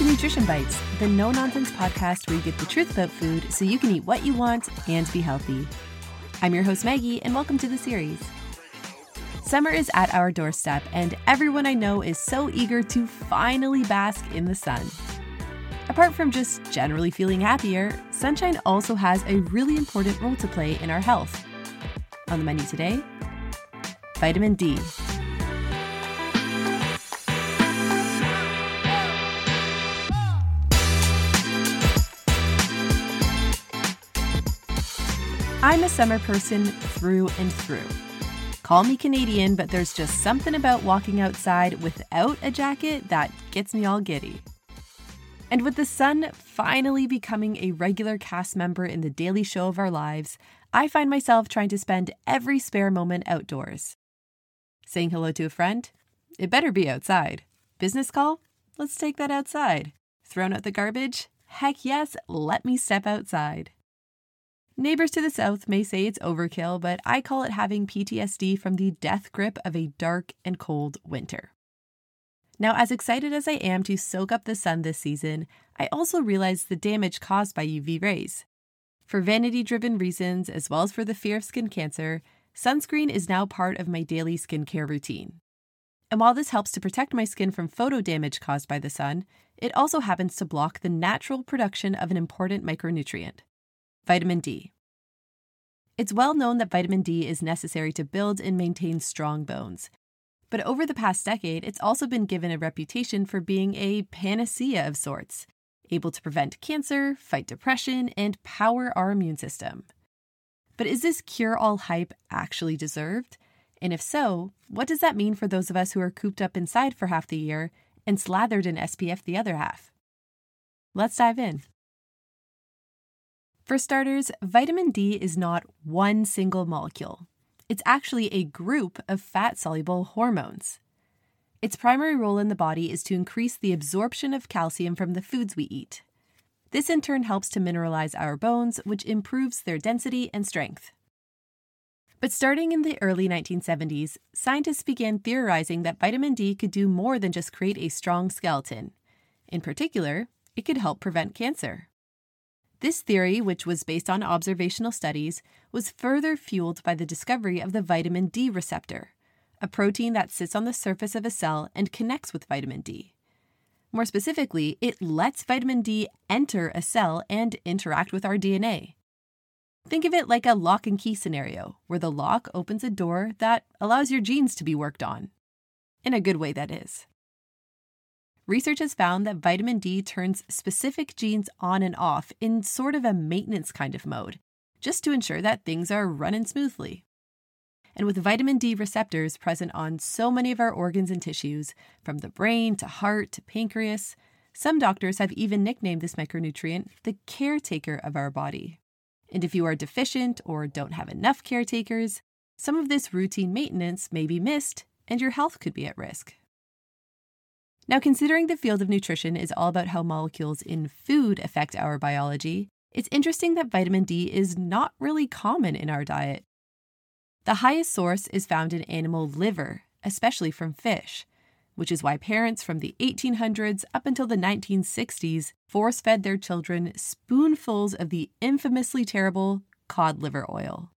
to Nutrition Bites, the no nonsense podcast where you get the truth about food so you can eat what you want and be healthy. I'm your host, Maggie, and welcome to the series. Summer is at our doorstep, and everyone I know is so eager to finally bask in the sun. Apart from just generally feeling happier, sunshine also has a really important role to play in our health. On the menu today, vitamin D. I'm a summer person through and through. Call me Canadian, but there's just something about walking outside without a jacket that gets me all giddy. And with the sun finally becoming a regular cast member in the daily show of our lives, I find myself trying to spend every spare moment outdoors. Saying hello to a friend? It better be outside. Business call? Let's take that outside. Thrown out the garbage? Heck yes, let me step outside. Neighbors to the south may say it's overkill, but I call it having PTSD from the death grip of a dark and cold winter. Now, as excited as I am to soak up the sun this season, I also realize the damage caused by UV rays. For vanity driven reasons, as well as for the fear of skin cancer, sunscreen is now part of my daily skincare routine. And while this helps to protect my skin from photo damage caused by the sun, it also happens to block the natural production of an important micronutrient vitamin D. It's well known that vitamin D is necessary to build and maintain strong bones. But over the past decade, it's also been given a reputation for being a panacea of sorts, able to prevent cancer, fight depression, and power our immune system. But is this cure all hype actually deserved? And if so, what does that mean for those of us who are cooped up inside for half the year and slathered in SPF the other half? Let's dive in. For starters, vitamin D is not one single molecule. It's actually a group of fat soluble hormones. Its primary role in the body is to increase the absorption of calcium from the foods we eat. This in turn helps to mineralize our bones, which improves their density and strength. But starting in the early 1970s, scientists began theorizing that vitamin D could do more than just create a strong skeleton. In particular, it could help prevent cancer. This theory, which was based on observational studies, was further fueled by the discovery of the vitamin D receptor, a protein that sits on the surface of a cell and connects with vitamin D. More specifically, it lets vitamin D enter a cell and interact with our DNA. Think of it like a lock and key scenario, where the lock opens a door that allows your genes to be worked on. In a good way, that is. Research has found that vitamin D turns specific genes on and off in sort of a maintenance kind of mode, just to ensure that things are running smoothly. And with vitamin D receptors present on so many of our organs and tissues, from the brain to heart to pancreas, some doctors have even nicknamed this micronutrient the caretaker of our body. And if you are deficient or don't have enough caretakers, some of this routine maintenance may be missed and your health could be at risk. Now, considering the field of nutrition is all about how molecules in food affect our biology, it's interesting that vitamin D is not really common in our diet. The highest source is found in animal liver, especially from fish, which is why parents from the 1800s up until the 1960s force fed their children spoonfuls of the infamously terrible cod liver oil.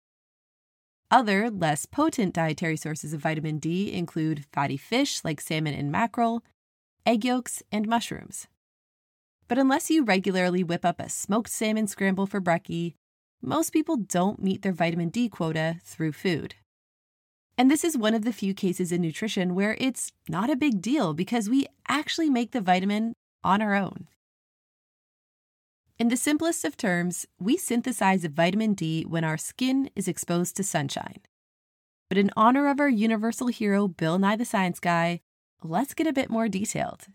Other, less potent dietary sources of vitamin D include fatty fish like salmon and mackerel, egg yolks, and mushrooms. But unless you regularly whip up a smoked salmon scramble for brekkie, most people don't meet their vitamin D quota through food. And this is one of the few cases in nutrition where it's not a big deal because we actually make the vitamin on our own. In the simplest of terms, we synthesize vitamin D when our skin is exposed to sunshine. But in honor of our universal hero, Bill Nye the Science Guy, let's get a bit more detailed.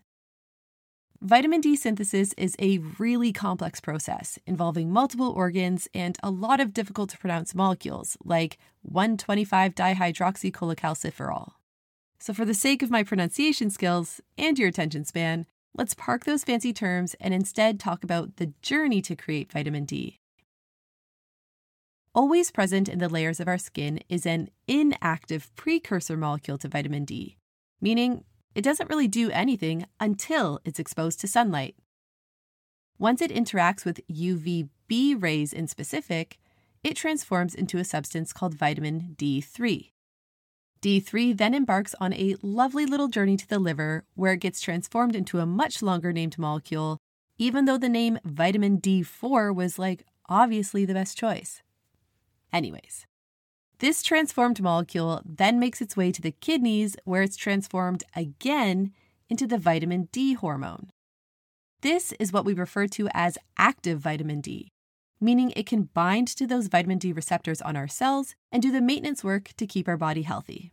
Vitamin D synthesis is a really complex process involving multiple organs and a lot of difficult to pronounce molecules like 125 dihydroxycholecalciferol. So, for the sake of my pronunciation skills and your attention span, let's park those fancy terms and instead talk about the journey to create vitamin D. Always present in the layers of our skin is an inactive precursor molecule to vitamin D, meaning it doesn't really do anything until it's exposed to sunlight. Once it interacts with UVB rays in specific, it transforms into a substance called vitamin D3. D3 then embarks on a lovely little journey to the liver where it gets transformed into a much longer named molecule, even though the name vitamin D4 was like obviously the best choice. Anyways, this transformed molecule then makes its way to the kidneys, where it's transformed again into the vitamin D hormone. This is what we refer to as active vitamin D, meaning it can bind to those vitamin D receptors on our cells and do the maintenance work to keep our body healthy.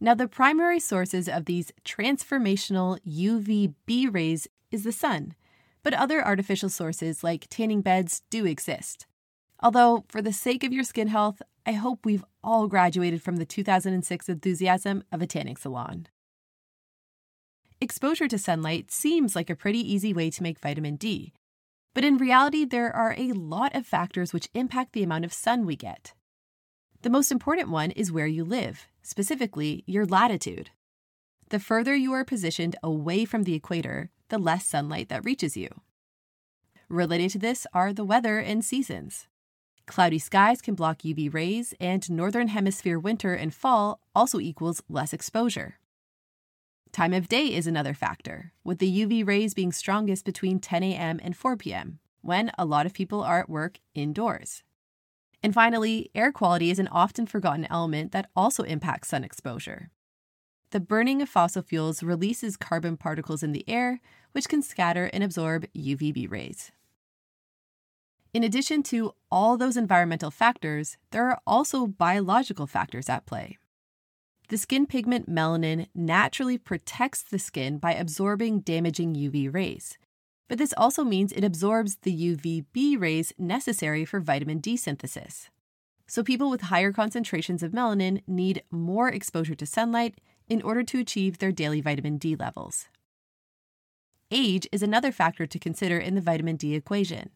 Now, the primary sources of these transformational UVB rays is the sun, but other artificial sources like tanning beds do exist. Although, for the sake of your skin health, I hope we've all graduated from the 2006 enthusiasm of a tanning salon. Exposure to sunlight seems like a pretty easy way to make vitamin D, but in reality, there are a lot of factors which impact the amount of sun we get. The most important one is where you live, specifically your latitude. The further you are positioned away from the equator, the less sunlight that reaches you. Related to this are the weather and seasons. Cloudy skies can block UV rays, and northern hemisphere winter and fall also equals less exposure. Time of day is another factor, with the UV rays being strongest between 10 a.m. and 4 p.m., when a lot of people are at work indoors. And finally, air quality is an often forgotten element that also impacts sun exposure. The burning of fossil fuels releases carbon particles in the air, which can scatter and absorb UVB rays. In addition to all those environmental factors, there are also biological factors at play. The skin pigment melanin naturally protects the skin by absorbing damaging UV rays. But this also means it absorbs the UVB rays necessary for vitamin D synthesis. So, people with higher concentrations of melanin need more exposure to sunlight in order to achieve their daily vitamin D levels. Age is another factor to consider in the vitamin D equation.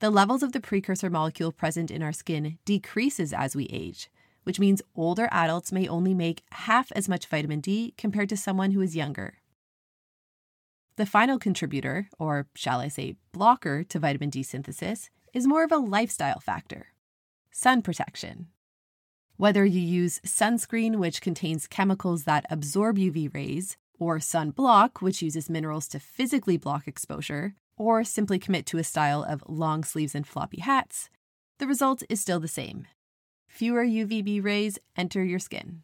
The levels of the precursor molecule present in our skin decreases as we age, which means older adults may only make half as much vitamin D compared to someone who is younger. The final contributor, or shall I say blocker, to vitamin D synthesis is more of a lifestyle factor sun protection. Whether you use sunscreen, which contains chemicals that absorb UV rays, or sunblock, which uses minerals to physically block exposure, or simply commit to a style of long sleeves and floppy hats, the result is still the same. Fewer UVB rays enter your skin.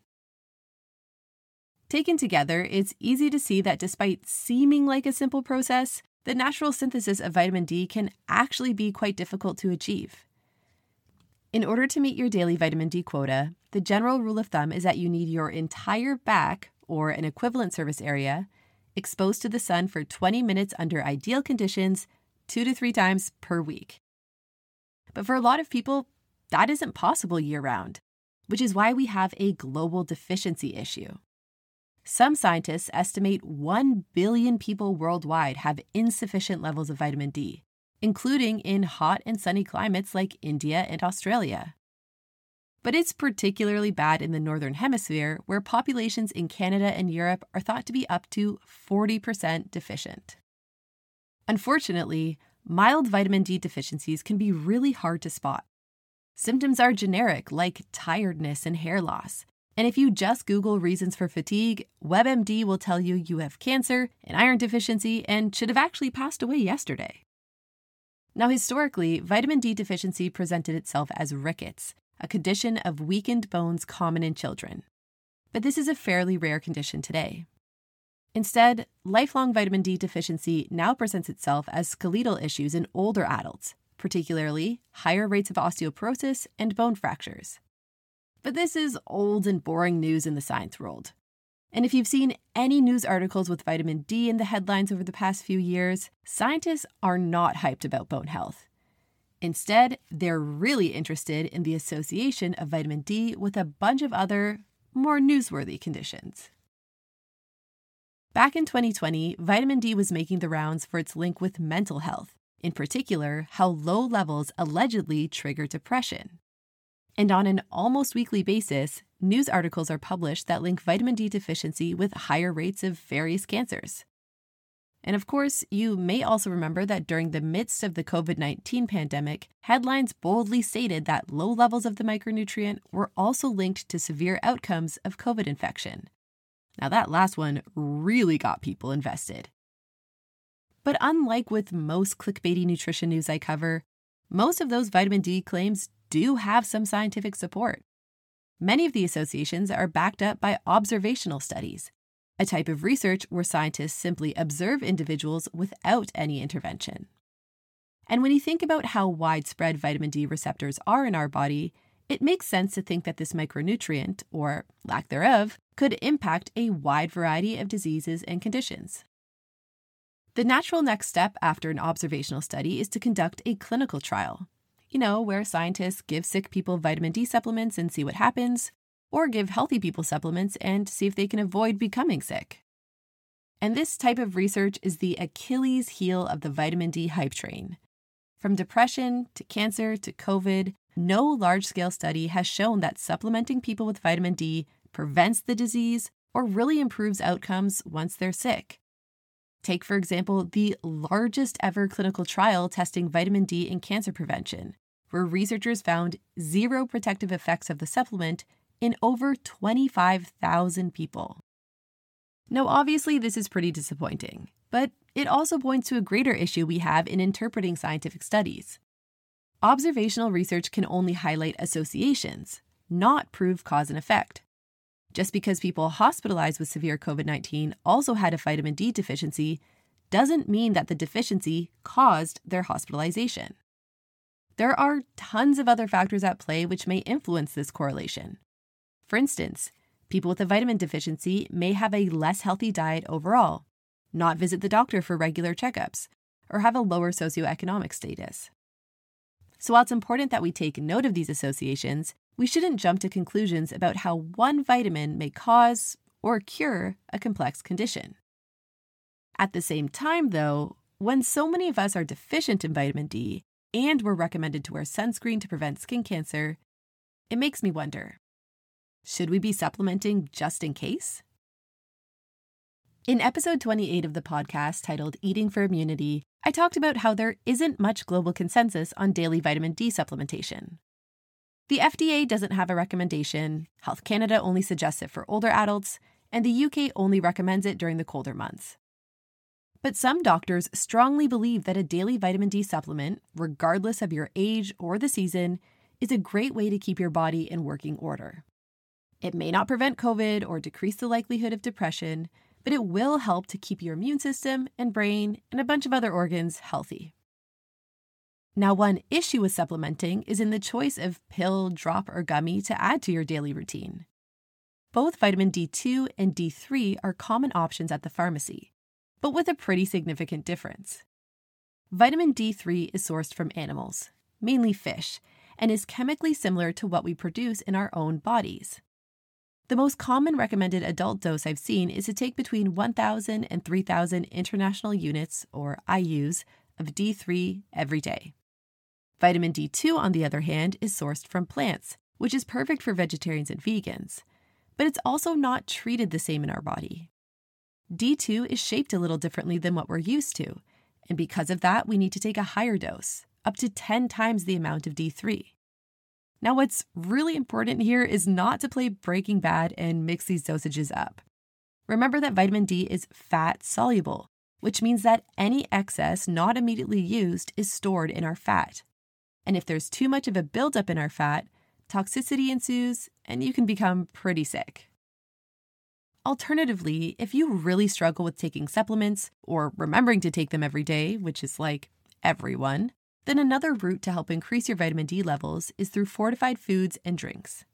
Taken together, it's easy to see that despite seeming like a simple process, the natural synthesis of vitamin D can actually be quite difficult to achieve. In order to meet your daily vitamin D quota, the general rule of thumb is that you need your entire back, or an equivalent surface area, exposed to the sun for 20 minutes under ideal conditions, two to three times per week. But for a lot of people, that isn't possible year round, which is why we have a global deficiency issue. Some scientists estimate 1 billion people worldwide have insufficient levels of vitamin D, including in hot and sunny climates like India and Australia but it's particularly bad in the Northern Hemisphere, where populations in Canada and Europe are thought to be up to 40% deficient. Unfortunately, mild vitamin D deficiencies can be really hard to spot. Symptoms are generic, like tiredness and hair loss. And if you just Google reasons for fatigue, WebMD will tell you you have cancer, an iron deficiency, and should have actually passed away yesterday. Now, historically, vitamin D deficiency presented itself as rickets, a condition of weakened bones common in children. But this is a fairly rare condition today. Instead, lifelong vitamin D deficiency now presents itself as skeletal issues in older adults, particularly higher rates of osteoporosis and bone fractures. But this is old and boring news in the science world. And if you've seen any news articles with vitamin D in the headlines over the past few years, scientists are not hyped about bone health. Instead, they're really interested in the association of vitamin D with a bunch of other, more newsworthy conditions. Back in 2020, vitamin D was making the rounds for its link with mental health, in particular, how low levels allegedly trigger depression. And on an almost weekly basis, news articles are published that link vitamin D deficiency with higher rates of various cancers. And of course, you may also remember that during the midst of the COVID 19 pandemic, headlines boldly stated that low levels of the micronutrient were also linked to severe outcomes of COVID infection. Now, that last one really got people invested. But unlike with most clickbaity nutrition news I cover, most of those vitamin D claims do have some scientific support. Many of the associations are backed up by observational studies, a type of research where scientists simply observe individuals without any intervention. And when you think about how widespread vitamin D receptors are in our body, it makes sense to think that this micronutrient, or lack thereof, could impact a wide variety of diseases and conditions. The natural next step after an observational study is to conduct a clinical trial. You know, where scientists give sick people vitamin D supplements and see what happens, or give healthy people supplements and see if they can avoid becoming sick. And this type of research is the Achilles heel of the vitamin D hype train. From depression to cancer to COVID, no large scale study has shown that supplementing people with vitamin D prevents the disease or really improves outcomes once they're sick. Take, for example, the largest ever clinical trial testing vitamin D in cancer prevention, where researchers found zero protective effects of the supplement in over 25,000 people. Now, obviously, this is pretty disappointing, but it also points to a greater issue we have in interpreting scientific studies. Observational research can only highlight associations, not prove cause and effect. Just because people hospitalized with severe COVID 19 also had a vitamin D deficiency doesn't mean that the deficiency caused their hospitalization. There are tons of other factors at play which may influence this correlation. For instance, people with a vitamin deficiency may have a less healthy diet overall, not visit the doctor for regular checkups, or have a lower socioeconomic status. So, while it's important that we take note of these associations, we shouldn't jump to conclusions about how one vitamin may cause or cure a complex condition. At the same time, though, when so many of us are deficient in vitamin D and we're recommended to wear sunscreen to prevent skin cancer, it makes me wonder should we be supplementing just in case? In episode 28 of the podcast titled Eating for Immunity, I talked about how there isn't much global consensus on daily vitamin D supplementation. The FDA doesn't have a recommendation, Health Canada only suggests it for older adults, and the UK only recommends it during the colder months. But some doctors strongly believe that a daily vitamin D supplement, regardless of your age or the season, is a great way to keep your body in working order. It may not prevent COVID or decrease the likelihood of depression, but it will help to keep your immune system and brain and a bunch of other organs healthy. Now, one issue with supplementing is in the choice of pill, drop, or gummy to add to your daily routine. Both vitamin D2 and D3 are common options at the pharmacy, but with a pretty significant difference. Vitamin D3 is sourced from animals, mainly fish, and is chemically similar to what we produce in our own bodies. The most common recommended adult dose I've seen is to take between 1,000 and 3,000 international units, or IUs, of D3 every day. Vitamin D2, on the other hand, is sourced from plants, which is perfect for vegetarians and vegans, but it's also not treated the same in our body. D2 is shaped a little differently than what we're used to, and because of that, we need to take a higher dose, up to 10 times the amount of D3. Now, what's really important here is not to play Breaking Bad and mix these dosages up. Remember that vitamin D is fat soluble, which means that any excess not immediately used is stored in our fat. And if there's too much of a buildup in our fat, toxicity ensues and you can become pretty sick. Alternatively, if you really struggle with taking supplements or remembering to take them every day, which is like everyone, then another route to help increase your vitamin D levels is through fortified foods and drinks.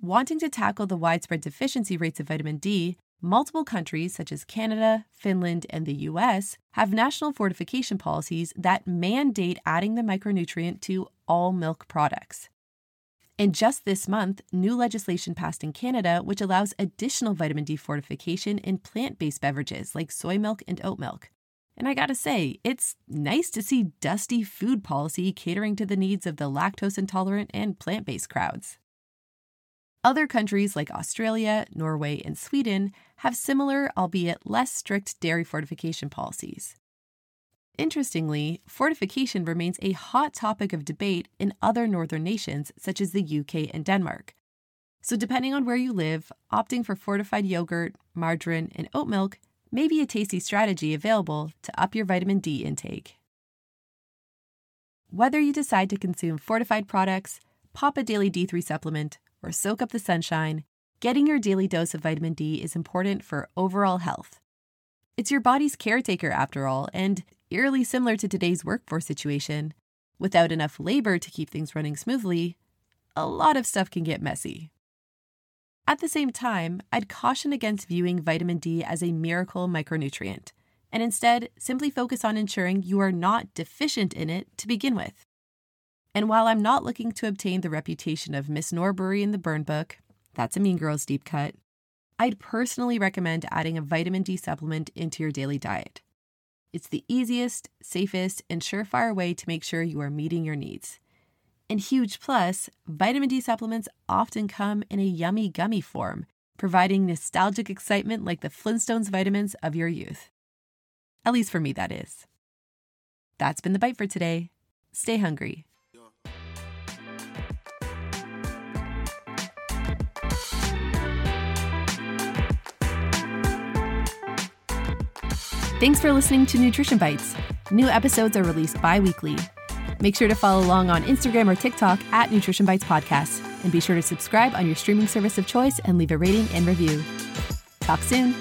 Wanting to tackle the widespread deficiency rates of vitamin D, multiple countries such as Canada, Finland, and the US have national fortification policies that mandate adding the micronutrient to all milk products. And just this month, new legislation passed in Canada which allows additional vitamin D fortification in plant based beverages like soy milk and oat milk, And I gotta say, it's nice to see dusty food policy catering to the needs of the lactose intolerant and plant based crowds. Other countries like Australia, Norway, and Sweden have similar, albeit less strict, dairy fortification policies. Interestingly, fortification remains a hot topic of debate in other northern nations such as the UK and Denmark. So, depending on where you live, opting for fortified yogurt, margarine, and oat milk may be a tasty strategy available to up your vitamin D intake. Whether you decide to consume fortified products, pop a daily D3 supplement, or soak up the sunshine, getting your daily dose of vitamin D is important for overall health. It's your body's caretaker, after all, and eerily similar to today's workforce situation. Without enough labor to keep things running smoothly, a lot of stuff can get messy. At the same time, I'd caution against viewing vitamin D as a miracle micronutrient, and instead simply focus on ensuring you are not deficient in it to begin with. And while I'm not looking to obtain the reputation of Miss Norbury in the burn book, that's a Mean Girls deep cut, I'd personally recommend adding a vitamin D supplement into your daily diet. It's the easiest, safest, and surefire way to make sure you are meeting your needs. And huge plus, vitamin D supplements often come in a yummy gummy form, providing nostalgic excitement like the Flintstones vitamins of your youth. At least for me, that is. That's been the bite for today. Stay hungry. Thanks for listening to Nutrition Bites. New episodes are released bi weekly. Make sure to follow along on Instagram or TikTok at Nutrition Bites Podcast. And be sure to subscribe on your streaming service of choice and leave a rating and review. Talk soon.